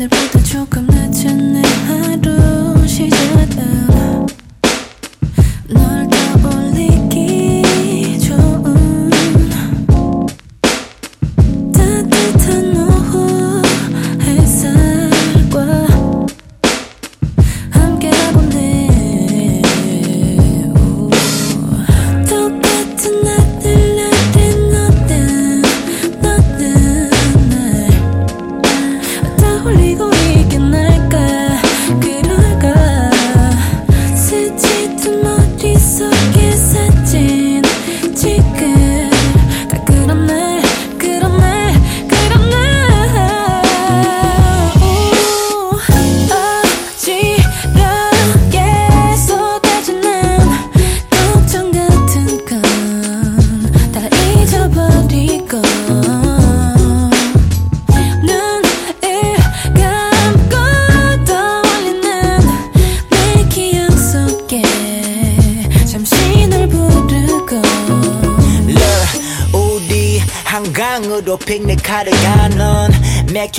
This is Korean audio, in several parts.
남들보다 조금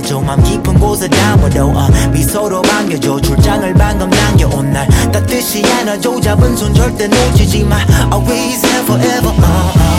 알아줘 맘 깊은 곳에 담아도 어, 미소로 반겨줘. 출장을 방금 남겨온 날. 따뜻이 안아줘 잡은 손 절대 놓치지 마. Always and forever 어, 어,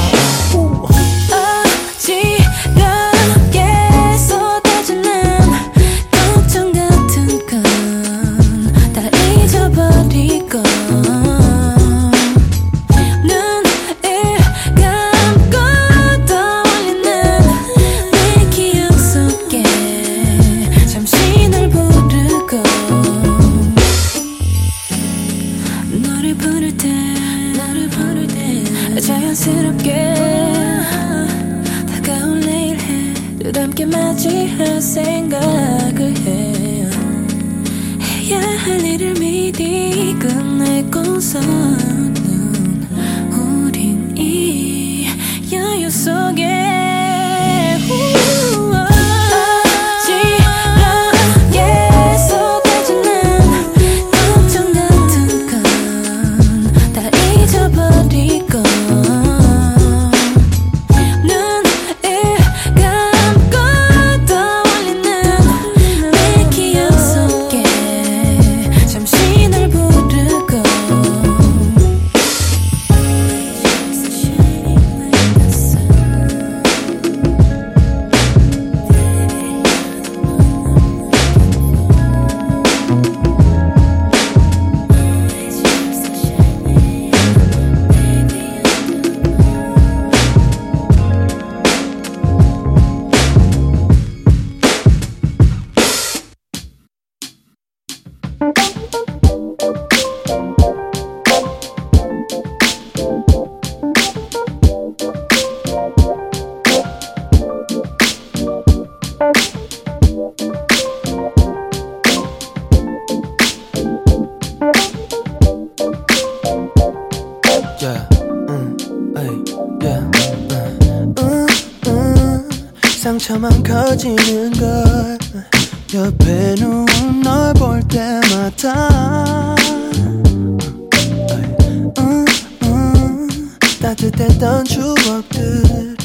따뜻했던 추억들을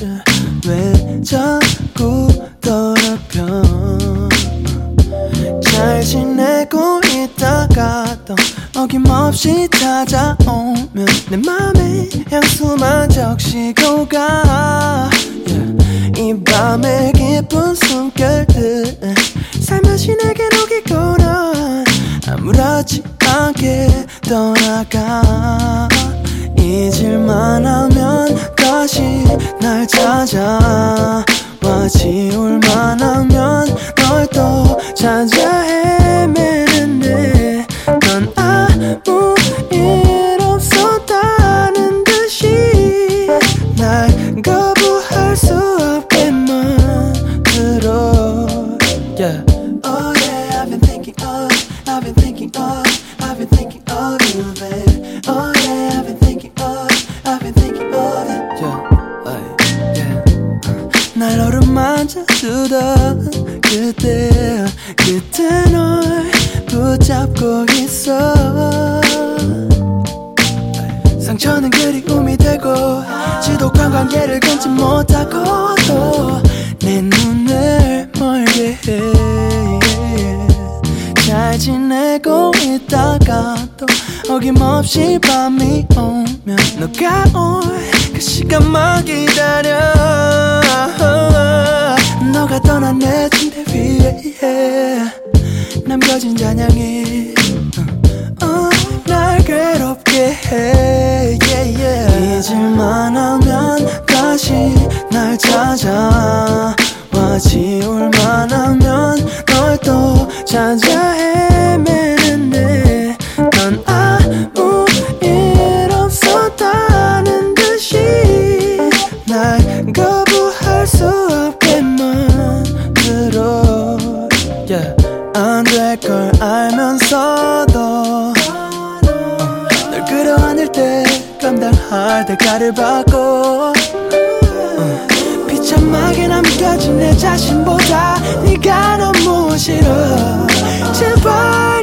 왜 자꾸 더럽혀? 잘 지내고 있다가도 어김없이 찾아오면 내 맘에 향수만 적시고 가. 이 밤의 깊은 숨결들 살며시 내게 녹이거나 아무렇지 않게 떠나가 잊을만 하면 다시 날 찾아 와 지울만 하면 널 또 찾아 헤매 관계를 끊지 못하고 또내 눈을 멀게 해 잘 지내고 있다가 또 어김없이 밤이 오면 너가 올 그 시간만 기다려. 너가 떠난 내 침대 위에 남겨진 잔향이 어, 날 괴롭게 해. 잊을만 다시 날 찾아와 지울 만 하면 널 또 찾아 헤매는데 넌 아무 일 없었다는 듯이 날 거부할 수 없게 만들어 yeah. 안될 걸 알면서도 널 끌어안을 때 감당할 대가를 받고 자신보다 네가 너무 싫어. 제발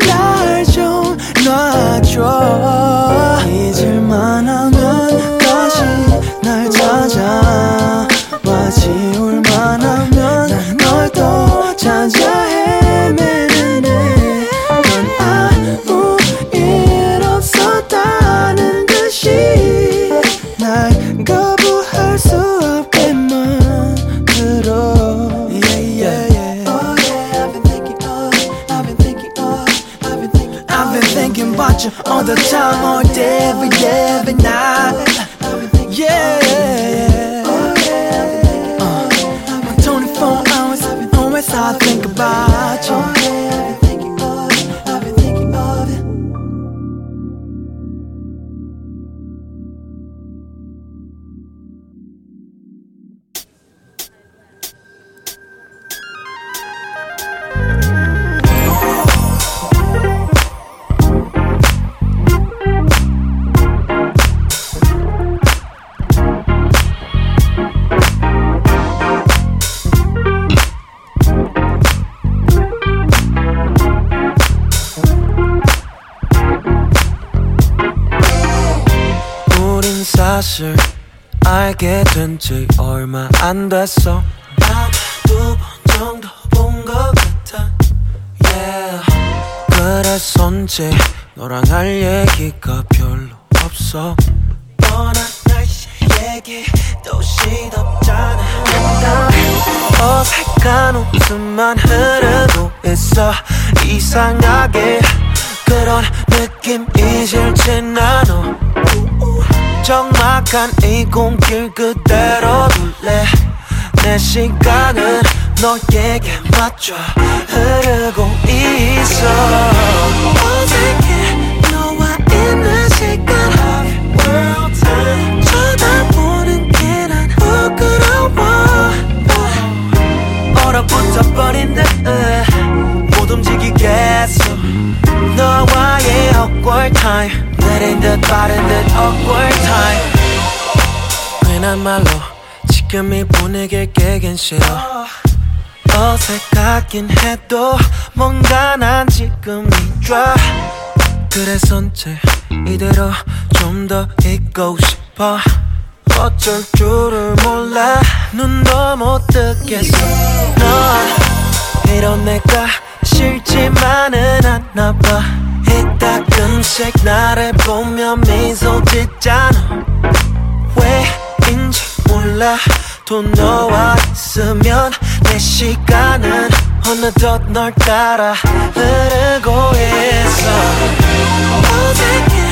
느낌이 싫진 않아 적막한 이 공길 그대로 둘래. 내 시간은 너에게 맞춰 흐르고 있어. 어색해 너와 있는 시간. 쳐다보는 게난 부끄러워. 얼어붙어 버린 듯못 움직이겠어 너와의 awkward time. 내린 듯 빠른 듯 awkward time. 괜한 말로 지금 이 분위기를 깨긴 싫어. 어색하긴 해도 뭔가 난 지금 이 좋아 그래서인지 이대로 좀 더 있고 싶어. 어쩔 줄을 몰라. 눈도 못 뜨겠어. 넌 이런 내가 싫지만은 않나 봐. 이따금씩 나를 보며 미소 짓잖아. 왜인지 몰라. 또 너와 있으면 내 시간은 어느덧 널 따라 흐르고 있어. 어색해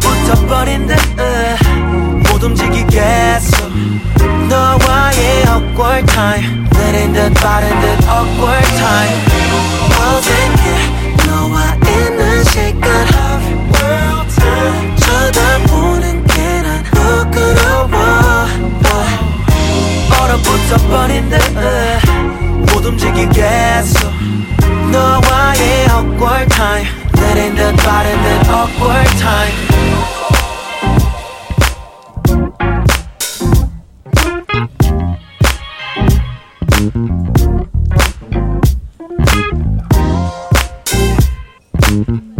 붙어 버린 듯못 움직이겠어. 너와의 awkward time. 느린 듯 빠른 듯 awkward time. 어색해 너와 있는 시간. 쳐다보는 게난 부끄러워. 얼어붙어 버린 듯못 움직이겠어. 너와의 awkward time Letting the thought in that awkward time. Mm-hmm.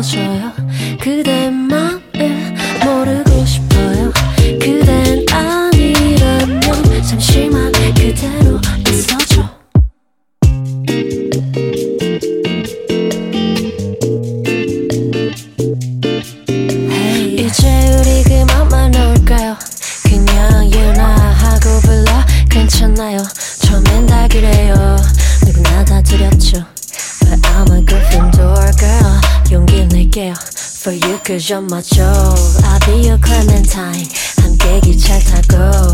Cho my I'll be your clementine 함께 기차 타고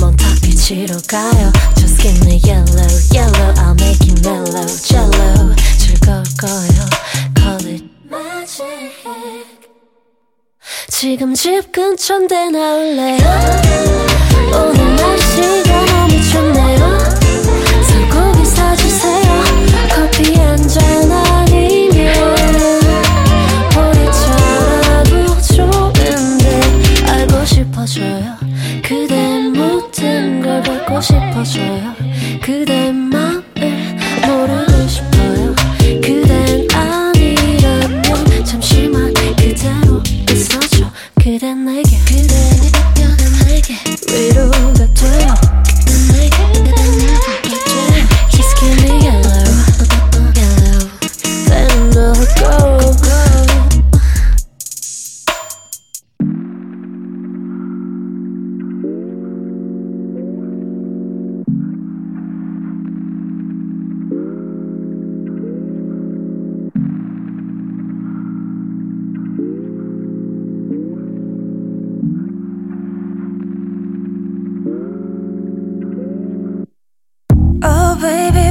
먼 탁빛으로 가요 Just give me yellow, yellow I'll make you mellow, jello 즐거울 거예요 Call it magic 지금 집 근처인데 나올래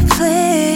clear.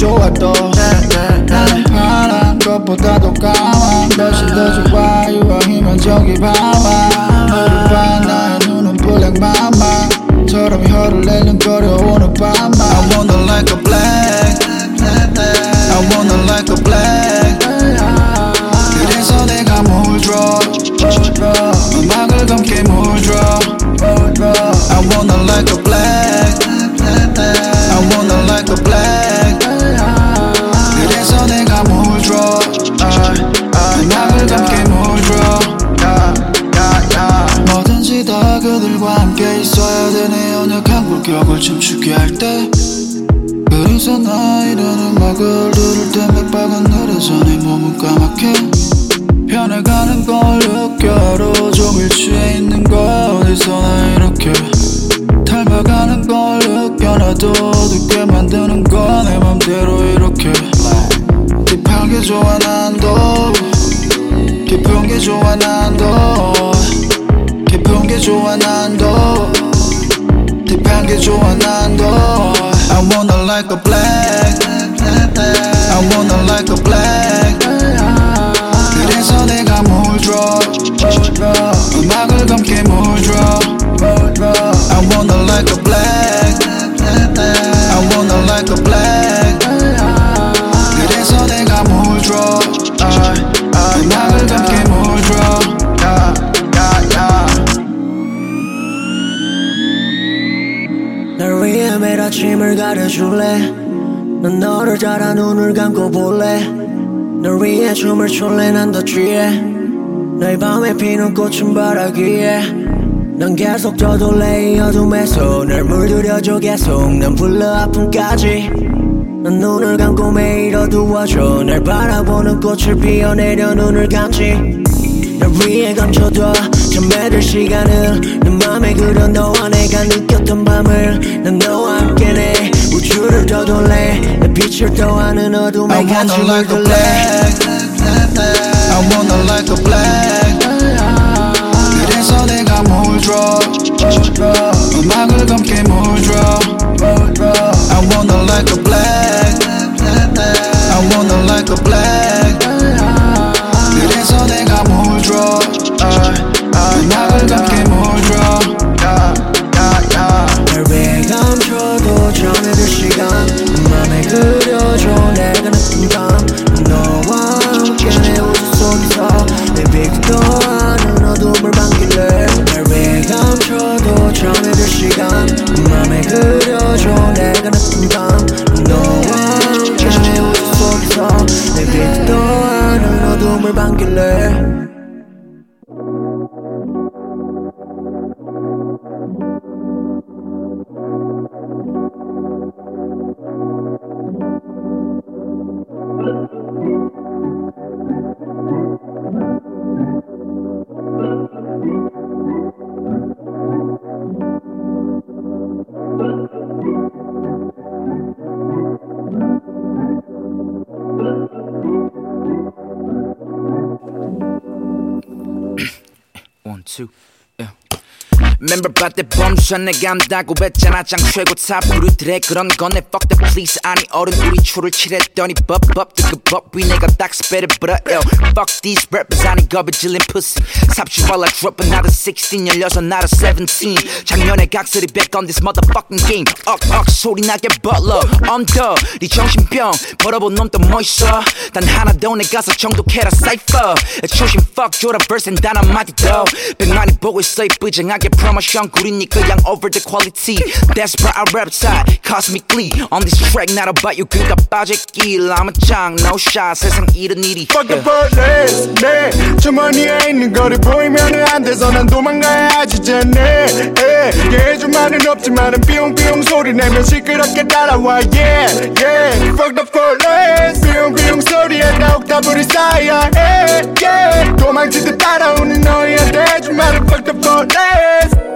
또 나는 파란 것보다도 널 위해 춤을 출래 난더 취해. 날 밤에 피는 꽃은 바라기에. 난 계속 떠돌래 이 어둠에서 날 물들여줘 계속. 난 불러 아픔까지. 난 눈을 감고 매일 어두워져 날 바라보는 꽃을 피어내려 눈을 감지. 날 위해 감춰둬. 잠에들 시간을 내 맘에 그려 너와 내가 느꼈던 밤을 난 너와 함께네. 우주를 떠돌래. 내 빛을 더하는 어둠에 I 같이 wanna like a 물들래. black I wanna like a black 그래서 내가 뭘 draw 음악을 감게 뭘 draw 내가 안다고 했잖아. 장 최고 탑 우리들의 그런 건내 fuck the police 아니 어른 우리 초를 칠했더니 법법 뜨그법 위 내가 딱 spit it but I ill fuck these rappers 아니 거베질린 pussy 삽시 while I drop another 16 열려서 나를 17 작년에 각설이 back on this motherfucking game 억억 소리 나게 butler 언더 네 정신병 벌어본 놈 또 멋있어 단 하나 더 내 가서 정독해라 cypher 초심 fuck 줘라 verse 단 한마디 더 백만이 보고 있어 이 뿌쟁하게 promotion 구리니까 양 over the quality Desperate I rap side cosmically On this track about you 그가 빠질길 I'm a 짱 no shot 세상 이런 일이 Fuck the police 내 주머니에 있는 거를 보이면 안 돼서 난 도망가야지 쟤네 예해줄 말은 없지만은 삐용삐용 소리 내면 시끄럽게 따라와 yeah yeah Fuck the police 삐용삐용 소리에 더욱 다불이 쌓여 hey, yeah 도망치듯 따라오는 너희한테 해줄 말은 Fuck the police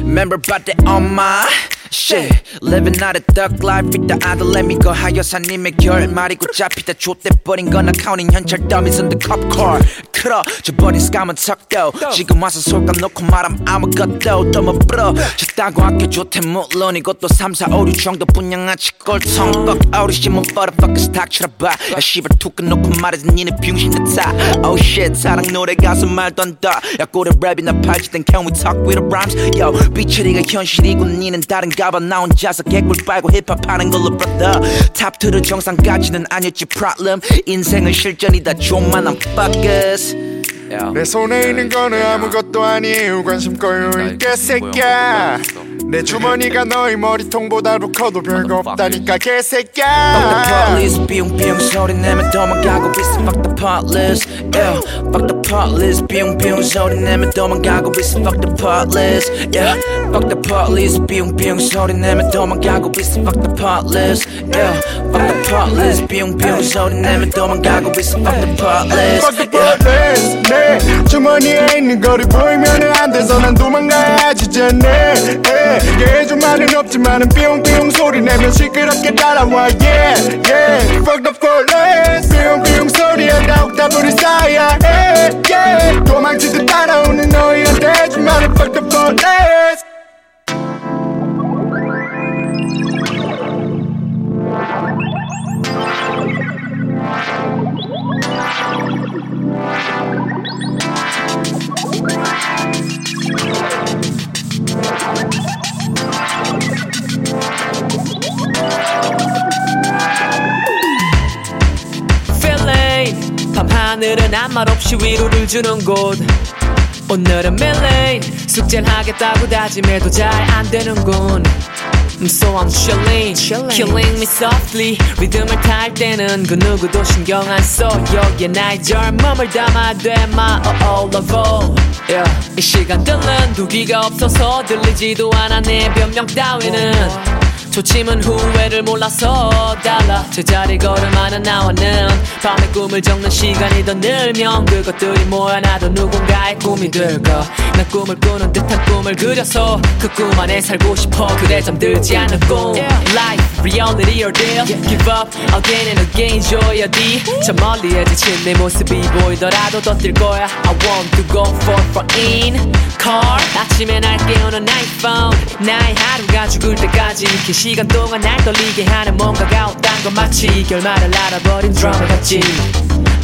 Remember about that on my shit Living out a thug life with the other let me go 하여사님의 결말이고 잡히다 좆대버린 건 accounting 현찰 dummies on the cop car 틀어 저버린 스감은 턱도 지금 와서 솔감 놓고 말함 아무것도 또뭐 불어 졌다고 아껴 좋대 물론 이것도 3, 4, 5, 6 정도뿐 양아치 꼴통 Fuck out 심은 motherfuckers 닥쳐봐 야 씨발 툭 끊놓고 말해서 니네 병신 같아 Oh shit 사랑 노래 가수 말도 안다야 꼬리 랩이나 팔지 then can we talk with the rhymes Yo 삐처리가 현실이고 니는 다른 가 봐. 나 혼자서 개꿀 빨고 힙합 하는 걸로 brother. 탑투를 정상까지는 아니었지 problem. 인생은 실전이다. 좀만한 fuckers. 야. 내 손에 있는 거는 아무것도 아니에요. 관심 꺼요 이 개새끼야 내 주머니가 너희 머리통보다도 커도 별거 없다니까 Fuck the 개새끼야 police 삐용삐용 소리 내면 도망가고 있어 Fuck the police yeah Fuck the police 삐용삐용 소리 내면 도망가고 있어 Fuck the police yeah Fuck the police 삐용삐용 소리 내면 도망가고 있어 Fuck the police yeah Fuck the police 삐용삐용 소리 내면 도망가고 있어 Fuck the police Fuck the police 내 주머니에 있는 거를 보이면 안 돼서 난 도망가야지 쟤네 예해줄 말은 없지만은 삐용삐용 소리 내면 시끄럽게 따라와. Yeah yeah. Fuck the police. 삐용삐용 소리에 더욱 다불이 쌓여. Hey, yeah. 도망치듯 따라오는 너희한테 해줄 말은 Fuck the police. feeling 하늘은 아무 말 없이 위로를 주는 곳. 오늘은 밀린 숙제를 하겠다고 다짐해도 잘 안 되는군. So I'm chilling, killing me softly. 리듬을 탈 때는 그 누구도 신경 안 써. 여기에 나의 젊음을 담아돼 my all over yeah. 이 시간들은 두 귀가 없어서 들리지도 않아. 내 변명 따위는 초침은 후회를 몰라서 달라. 제자리 걸음하는 나와는 밤에 꿈을 적는 시간이 더 늘면 그것들이 모여 나도 누군가의 꿈이 될까 난 꿈을 꾸는 듯한 꿈을 그려서 그 꿈 안에 살고 싶어. 그래 잠들지 않는 꿈. Life, reality or deal. Give up again and again 줘야 돼저 멀리에 지친 내 모습이 보이더라도 더 뛸 거야. I want to go for for in. Car 아침에 날 깨우는 iPhone. 나의 하루가 죽을 때까지 긴 시간 동안 날 떨리게 하는 뭔가가 없단 건 마치 결말을 알아버린 드라마 같지.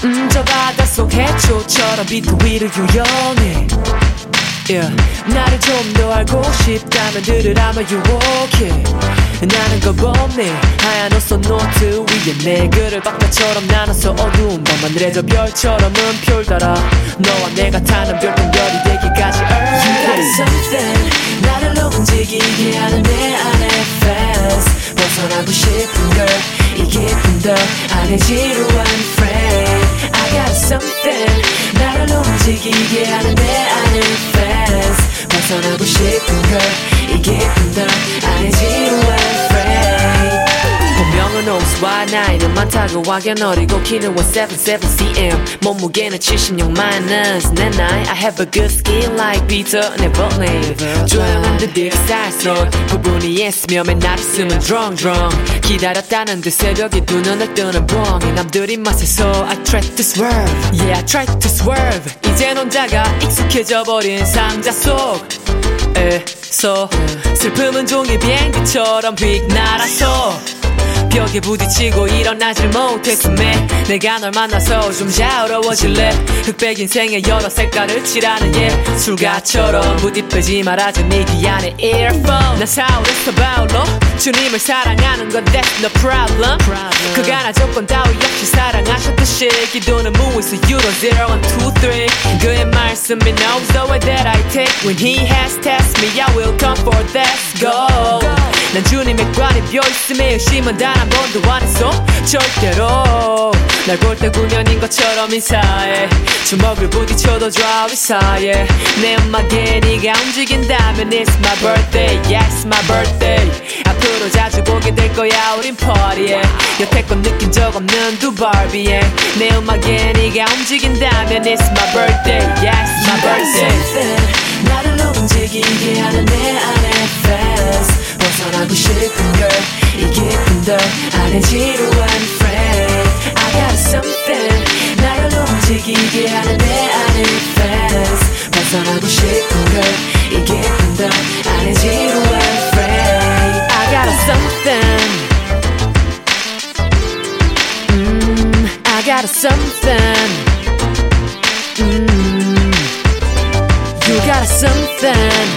음, 저 바닷속 해초처럼 비트 위를 유영해 yeah. 나를 좀 더 알고 싶다면 들으라면 유혹해 나는 겁없네. 하얀 옷속 노트 위에 내 글을 박자처럼 나눠서 어두운 밤하늘에 저 별처럼은 펼 달아 너와 내가 타는 별똥별이 되기까지 earth You got something 나를 움직이게 하는 내 안에 fast 벗어나고 싶은 걸 이 깊은 더 안에 지루한 I got something 나를 움직이게 하는 내 안에 fast. 벗어나고 싶은 걸이 깊은 더 안에 지루한 frame 본명은 옥수와 나이는 많다고 하긴 어리고 키는 177cm 몸무게는 76 minus 내 나이 I have a good skin like Peter Neverland. 조용한 듯 살속 부분이 있으면 맨날 있으면 drunk 기다렸다는 듯 새벽에 두 눈을 뜨는 뻥이 남들이 맛에서 I tried to swerve Yeah I tried to swerve 이젠 혼자가 익숙해져 버린 상자 속. 에서 슬픔은 종이 비행기처럼 휙 날아서 벽에 부딪히고 일어나질 못했음에 내가 널 만나서 좀 자유로워질래? 흑백 인생의 여러 색깔을 칠하는 예술가처럼 부딪히지 말아줘 네 귀 안에 earphone. 난 사울에서 바울로 주님을 사랑하는 건 that's no problem. 그가 나 조건 따위 없이 사랑하셨듯이. 기도는 무에서 유로 zero one two three. 그의 말씀이 knows the way that I take. When he has tested me I will come for let's go 난 주님의 관에 벼있음에 의심은 단 한 번도 안 했어. 절대로 날 볼때 구년인 것처럼 인사해. 주먹을 부딪혀도 좌우 사이에 내 음악에 네가 움직인다면 It's my birthday, yes my birthday. 앞으로 자주 보게 될 거야 우린 파티에. 여태껏 느낀 적 없는 두 바비에 내 음악에 네가 움직인다면 It's my birthday, yes my birthday. 나를 움직이게 하는 내 안에 fans 벗어나고 싶은 걸 이 기쁨들 안에 지루한 friend I got something 나를 움직이게 하는 내 안에 fans 벗어나고 싶은 걸 이 기쁨들 안에 지루한 friend I got a something mm, I got a something mm, You got a something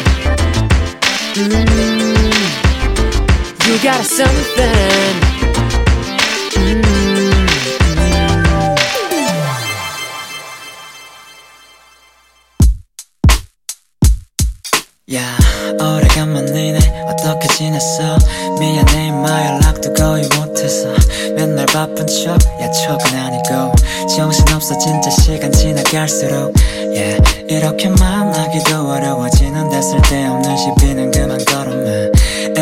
mm, You got something. 야 오래간만이네 어떻게 지냈어? 미안해 인마 연락도 거의 못해서 맨날 바쁜 척야 척은 아니고. 정신없어 진짜 시간 지나갈수록. Yeah, 이렇게 만나기도 어려워지는데 쓸데없는 시비는 그만 걸어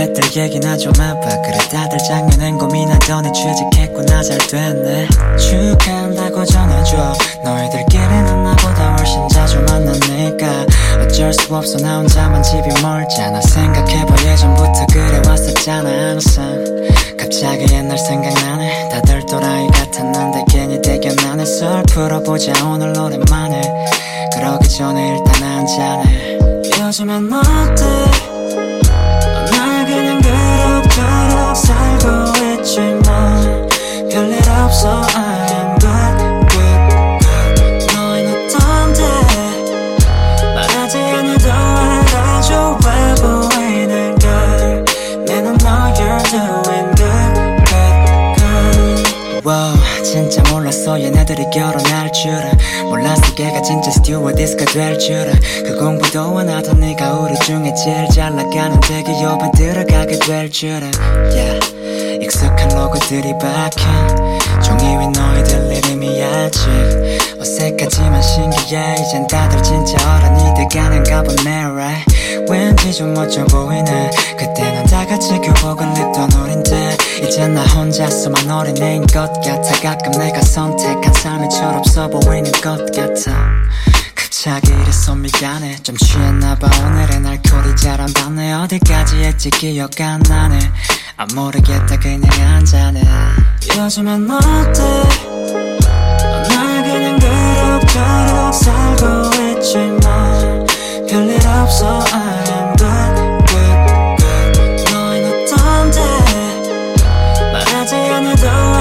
마 애들 얘기나 좀 해봐. 그래 다들 작년엔 고민하더니 취직했구나 잘 됐네. 축하한다고 전해줘. 너희들끼리는 나보다 훨씬 자주 만나니까 어쩔 수 없어. 나 혼자만 집이 멀잖아. 생각해봐. 예전부터 그래 왔었잖아. 항상 갑자기 옛날 생각나네. 다들 또라이 같았는데 괜히 대견하네. 썰 풀어보자. 오늘 오랜만에 그러기 전에 일단 한잔해 요즘엔 어때 그럭저럭 살고 있지 뭐 별일 없어 I am good, good, good 너흰 어떤데? 말하지 않아도 알아줘 왜 보이는 걸 내는 know you're doing good, good, good wow, 진짜 몰랐어. 얘네들이 결혼할 줄은 몰랐어 걔가 진짜 스튜어디스가 될 줄은 그 공부도 안 하던 네가 우리 중에 제일 잘 나가는 대기업에 들어가게 될 줄은. Yeah. 익숙한 로고들이 박힌. 종이 위 너희들 이름이 아직 어색하지만 신기해. 이젠 다들 진짜 어른이 돼가는가 보네 right? 왠지 좀 멋져 보이네. 그때는 다같이 교복을 입던 우린데 이젠 나 혼자서만 어린애인 것 같아. 가끔 내가 선택한 삶이 철없어 보이는 것 같아. 갑자기 이래서 미안해 좀 취했나봐. 오늘은 알코올이 잘안 받네 어디까지 했지 기억 안 나네. 아 모르겠다 그냥 한잔해 요즘엔 어때? 날 그냥 그럭저럭 살고 있지 뭐 별일 없어. I 말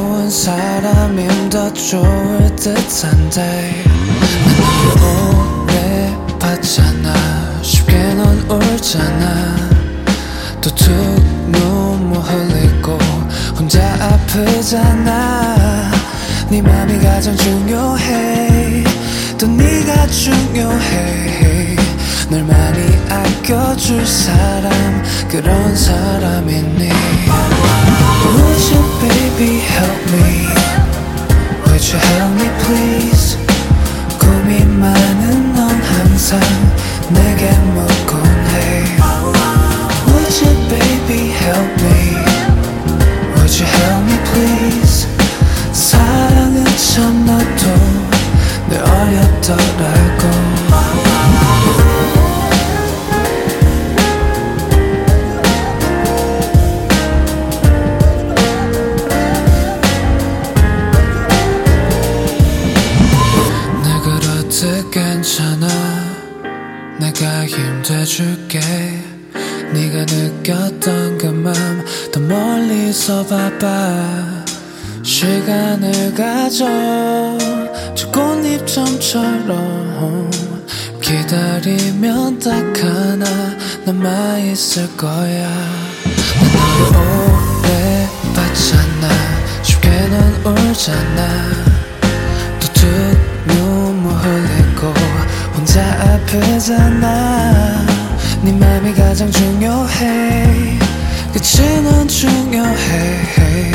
좋은 사람임 더 좋을 듯한데. 난 오래 봤잖아. 쉽게 넌 울잖아. 또툭 눈물 흘리고 혼자 아프잖아. 네 맘이 가장 중요해. 또 네가 중요해. 널 많이 아껴줄 사람 그런 사람이니 Would you baby help me Would you help me please 고민 많은 넌 항상 내게 묻곤 해 Would you baby help me Would you help me please 사랑은 참 너도 내 어렸더라고 힘돼줄게. 네가 느꼈던 그맘더 멀리서 봐봐. 시간을 가져. 저 꽃잎점처럼 기다리면 딱 하나 남아있을 거야. 난 너를 오래 봤잖아. 쉽게 넌 울잖아. 또툭 눈물 흘리고 혼자 아프잖아 네 맘이 가장 중요해 그치 넌 중요해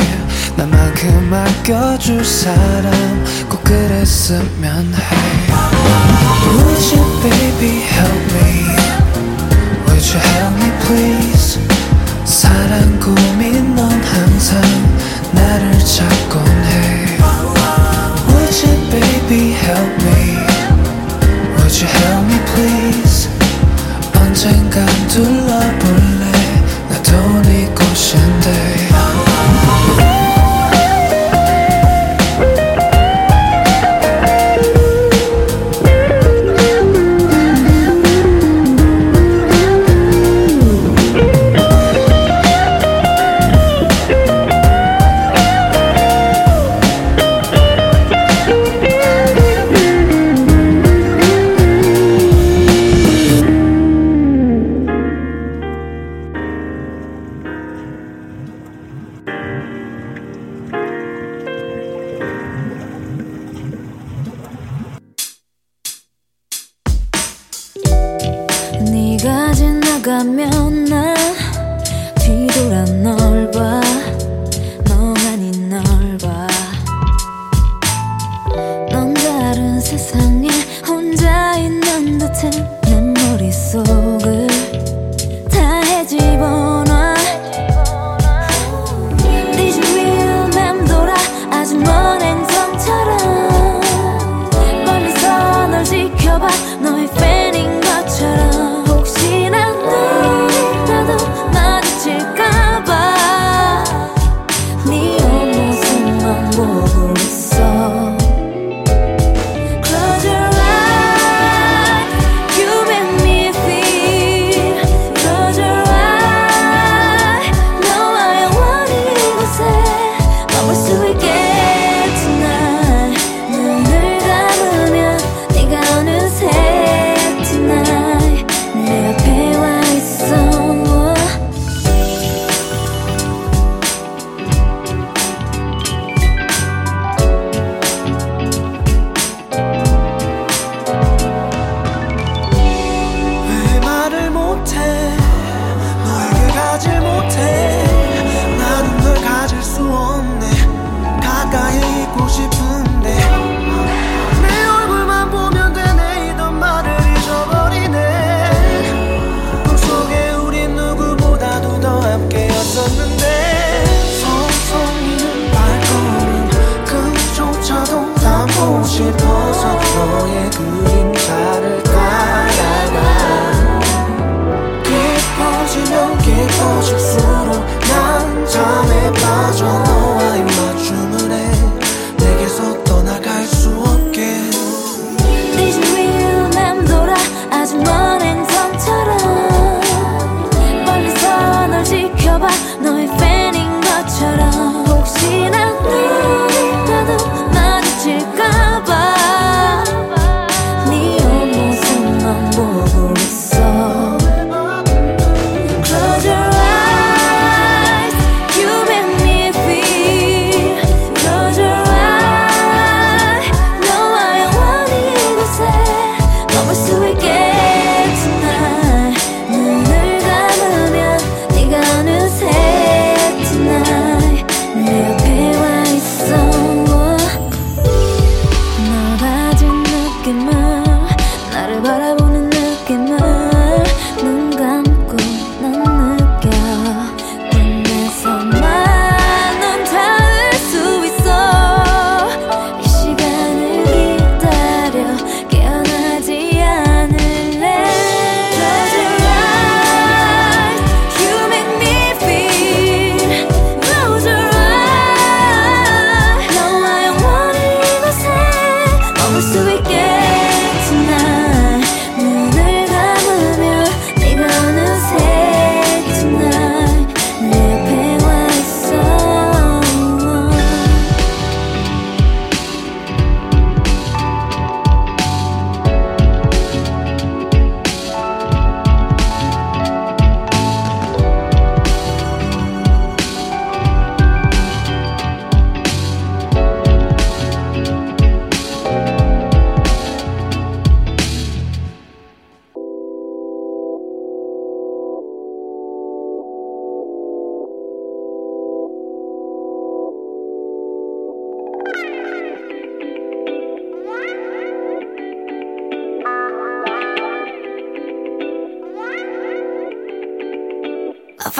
나만큼 아껴줄 사람 꼭 그랬으면 해 Would you baby help me Would you help me please 사랑 고민 넌 항상 나를 찾곤 해 Would you baby help me Would you help 언젠간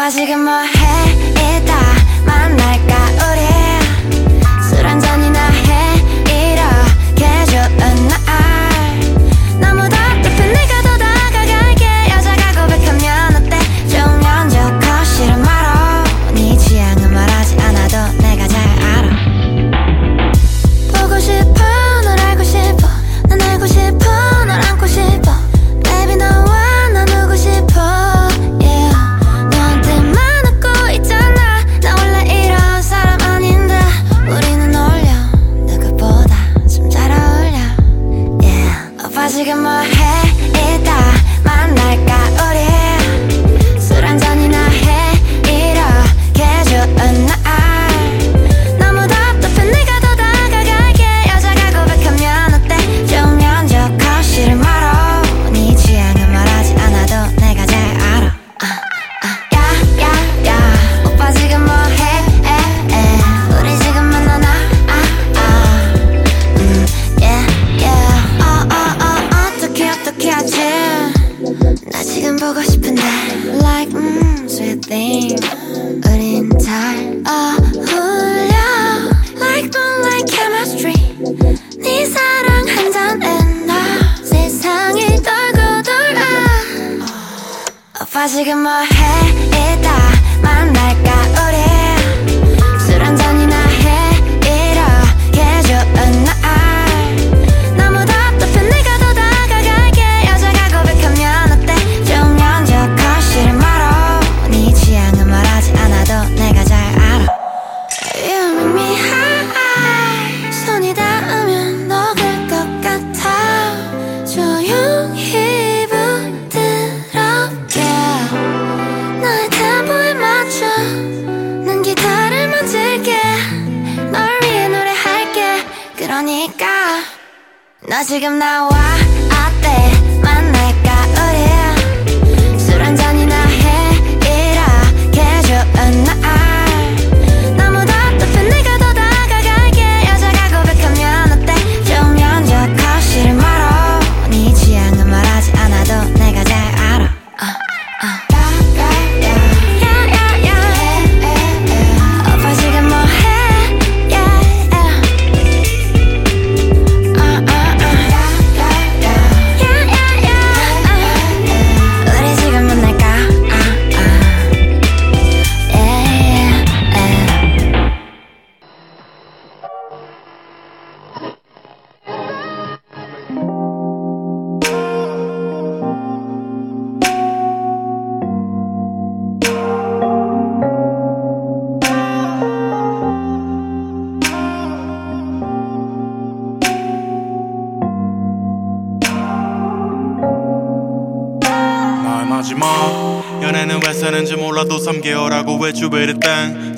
지금 뭐해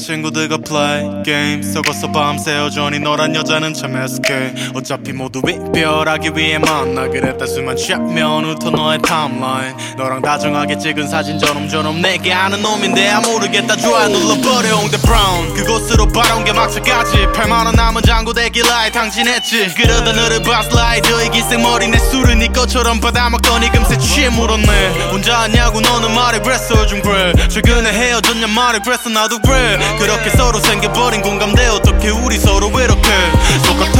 친구들과 플레이 게임 썩어서 밤새 여전히 너란 여자는 참 애석해 어차피 모두 이별하기 위해 만나기로 했다. 수만 취하면 훑어 너의 타임라인 너랑 다정하게 찍은 사진 저놈저놈 내게 아는 놈인데 아 모르겠다. 좋아 눌러버려 홍대 브라운 그곳으로 바라온 게 막차까지. 8만원 남은 장고 대길라에 당진했지. 그러다 너를 봤을 라이더의 기생머리 내 술은 네 것처럼 받아먹더니 금세 취해 물었네. 혼자 하냐고 너는 말해 그랬어 요즘 그래. 최근에 헤어졌냐 말해 그랬어 나도 그래. 그렇게 서로 생겨버린 공감대 어떻게 우리 서로 이렇게. 똑같아.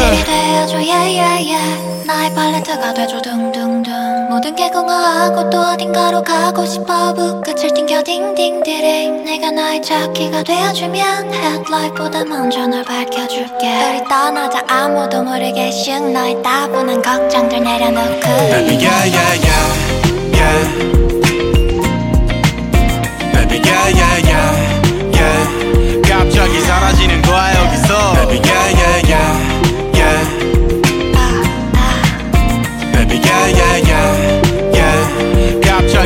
Yeah yeah 나의 팔레트가 돼줘. 둥둥둥. 모든 게 공허하고 또 어딘가 로 가고 싶어 북끝을 튕겨 딩딩디링 내가 나의 차키가 되어주면 헤드라이트보다 먼저 널 밝혀줄게 우리 떠나자 아무도 모르게 슉 너의 따분한 걱정들 내려놓고 Baby yeah yeah yeah yeah Baby yeah yeah yeah yeah 갑자기 사라지는 거야 여기서 Baby yeah yeah yeah yeah Baby yeah yeah yeah yeah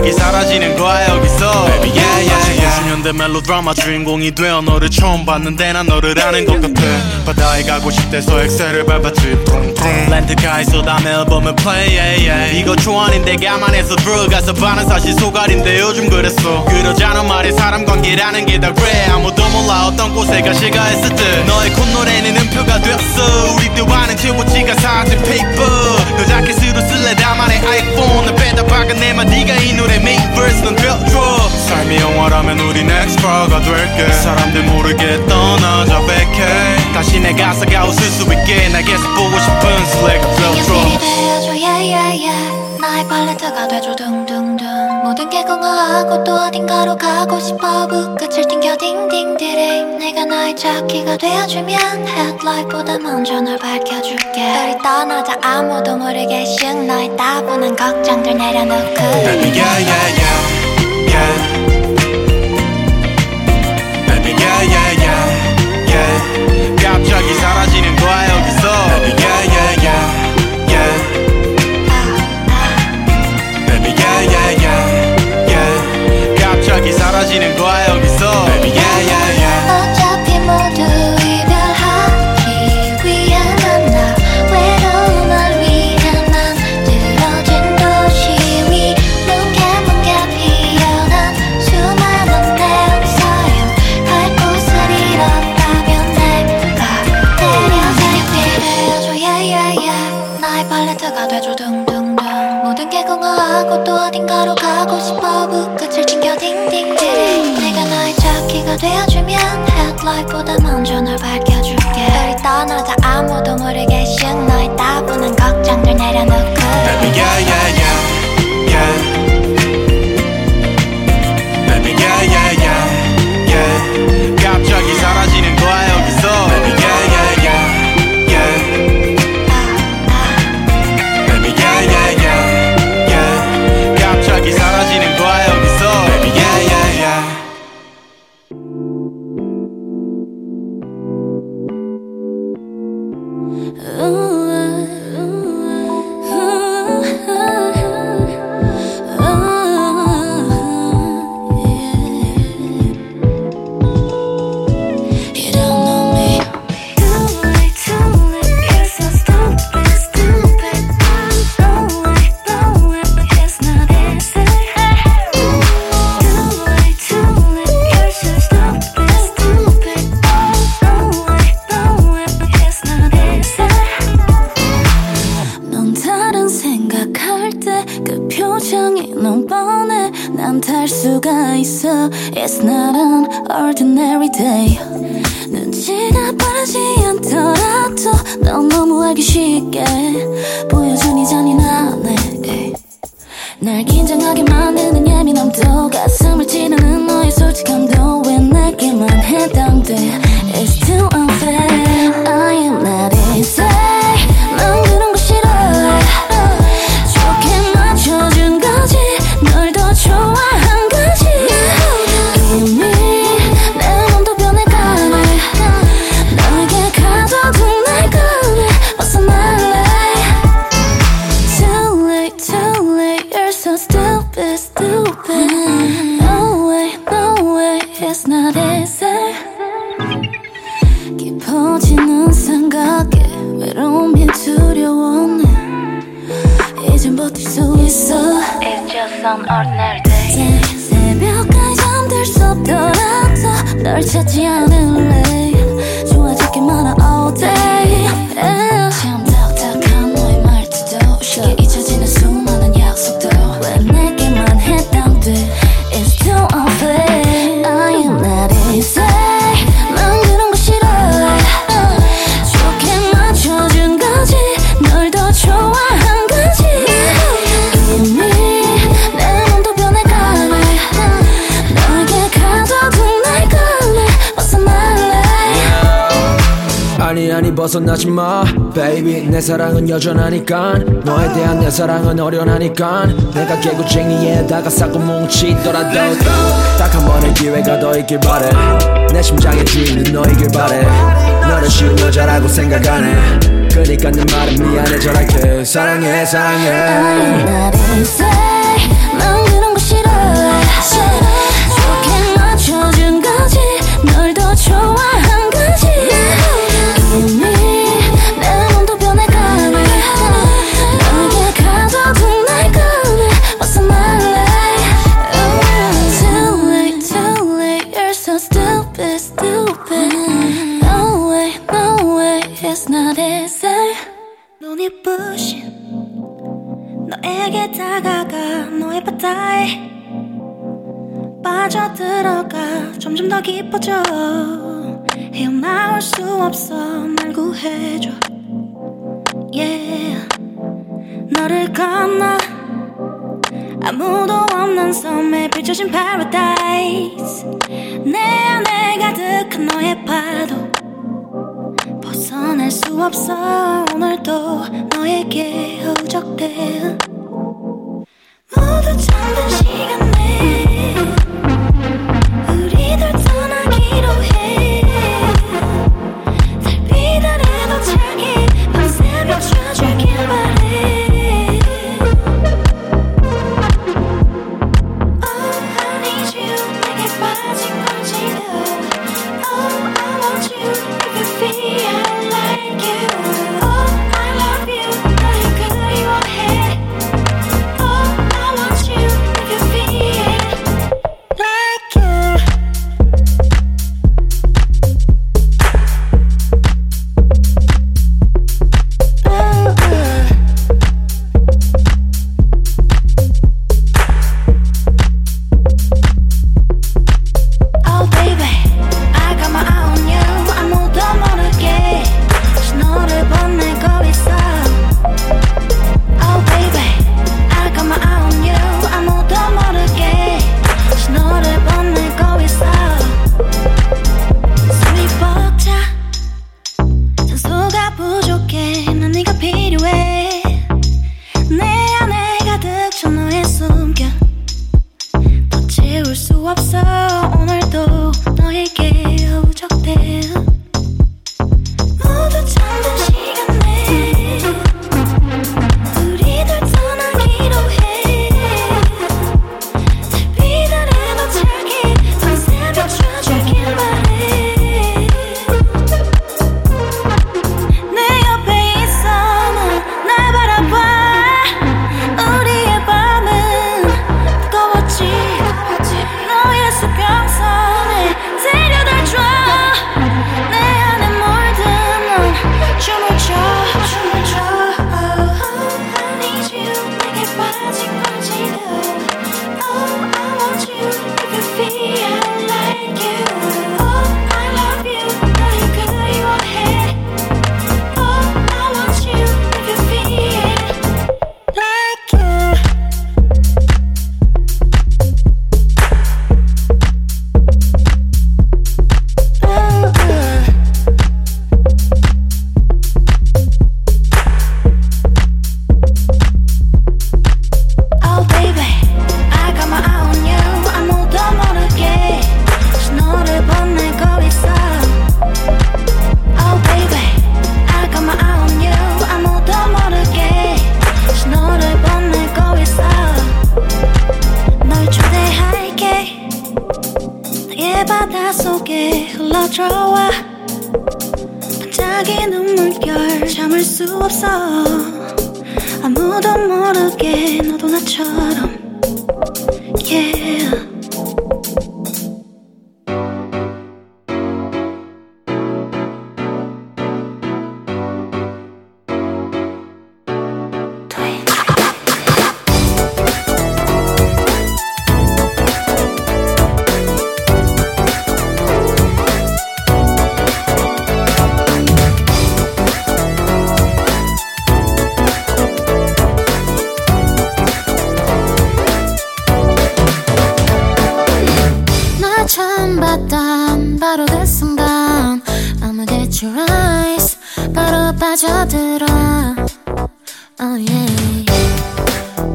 갑자기 사라지는 거야 여기서. Baby yeah yeah yeah. 90년대 멜로드라마 주인공이 되어 너를 처음 봤는데 난 너를 아는 것 같아. 바다에 가고 싶대서 엑셀을 밟았지. 퉁퉁 렌트카에서 남의 앨범을 play yeah, yeah. 이거 초안인데 가만해서 들어가서 반은 사실 소갈인데 요즘 그랬어. 그러자는 말이 사람 관계라는 게 다 그래. 아무도 몰라 어떤 곳에 가 시가 했을 때 너의 콧노래는 음표가 됐어. 우리 대화는 채워지가 사진 페이퍼 너 자켓으로 쓸래? 나만의 아이폰 내 빼다 봐 작은 내만 네가 이 노래 main verse는 되어줘. 삶이 영화라면 우린 엑스트라가 될게. 사람들 모르게 떠나자 백해. 다시 내 가사가 웃을 수 있게 날 계속 보고 싶은 yeah yeah 나의 팔레트가 돼줘. 둥둥둥 모든 게 공허하고 또 어딘가로 가고 싶어. 불끝을 튕겨 딩딩디링 내가 나의 차키가 되어주면 헤드라이트보다 먼저 널 밝혀줄게. 우리 떠나자 아무도 모르게 씩 너의 따분한 걱정들 내려놓고. Baby yeah yeah yeah yeah. Baby yeah yeah yeah yeah. 갑자기 사라지는 거야 여기서 사라지는 거야 여기서 사랑은 어련하니까 내가 개구쟁이에다가 싸고 뭉치더라도 딱 한 번의 기회가 더 있길 바래. 내 심장의 주인은 너이길 바래. 너를 쉬운 여자라고 생각 안해 그니까 내 말은 미안해 전할게 사랑해 사랑해. Not easy 너의 바다에 빠져들어가 점점 더 깊어져. 헤어나올 수 없어. 날 구해줘. Yeah. 너를 건너. 아무도 없는 섬에 비춰진 paradise. 내 안에 가득한 너의 파도. 벗어날 수 없어. 오늘도 너에게 허적대 모두 잠든 시간 내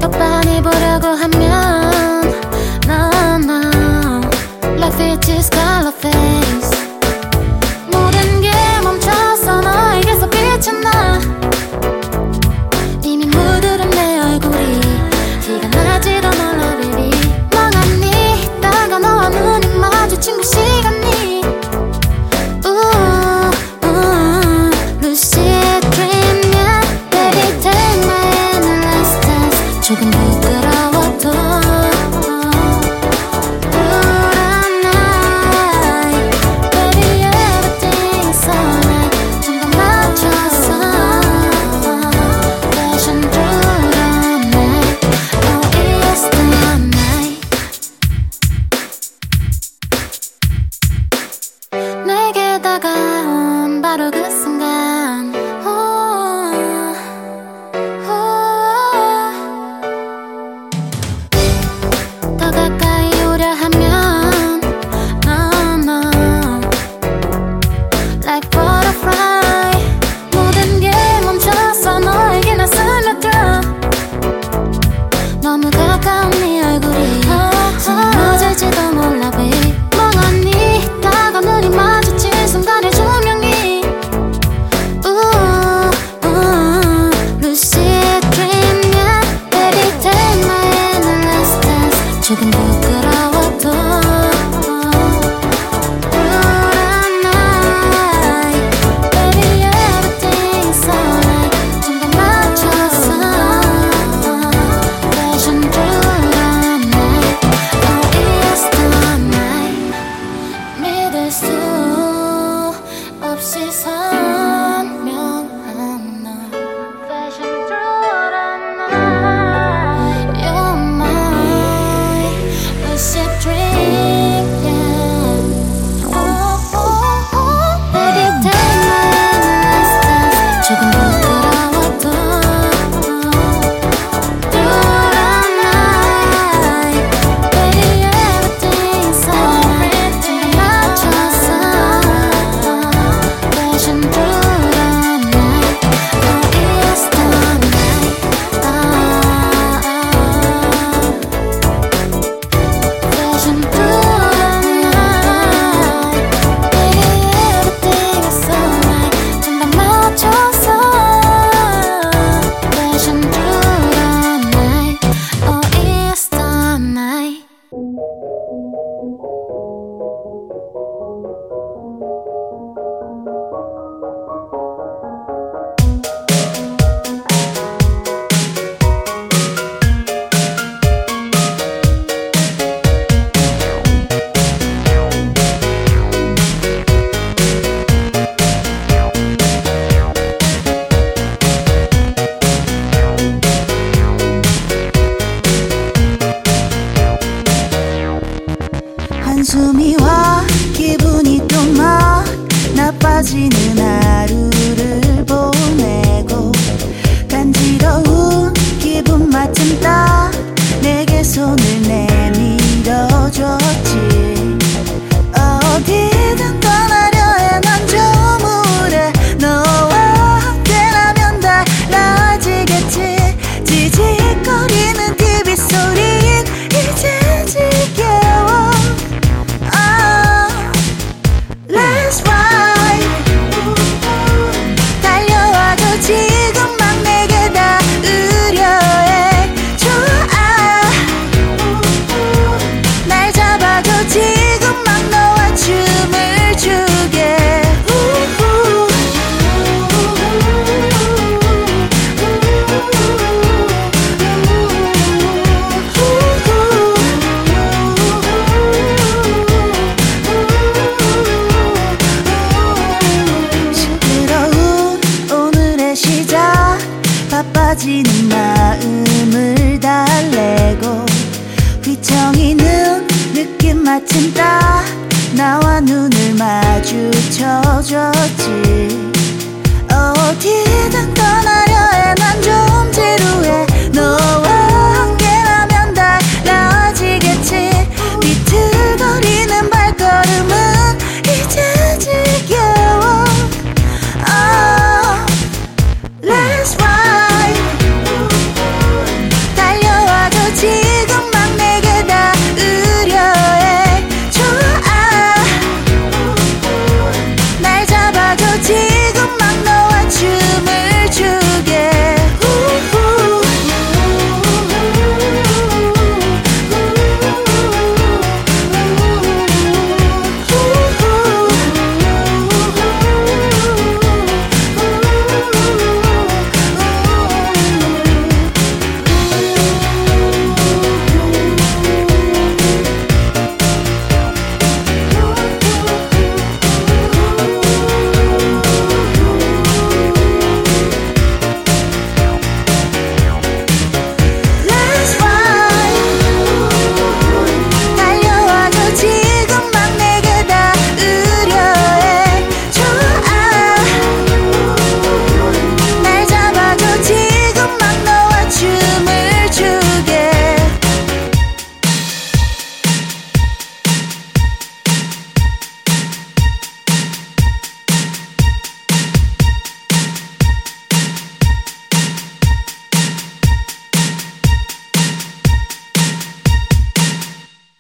똑바로 보 려고 하면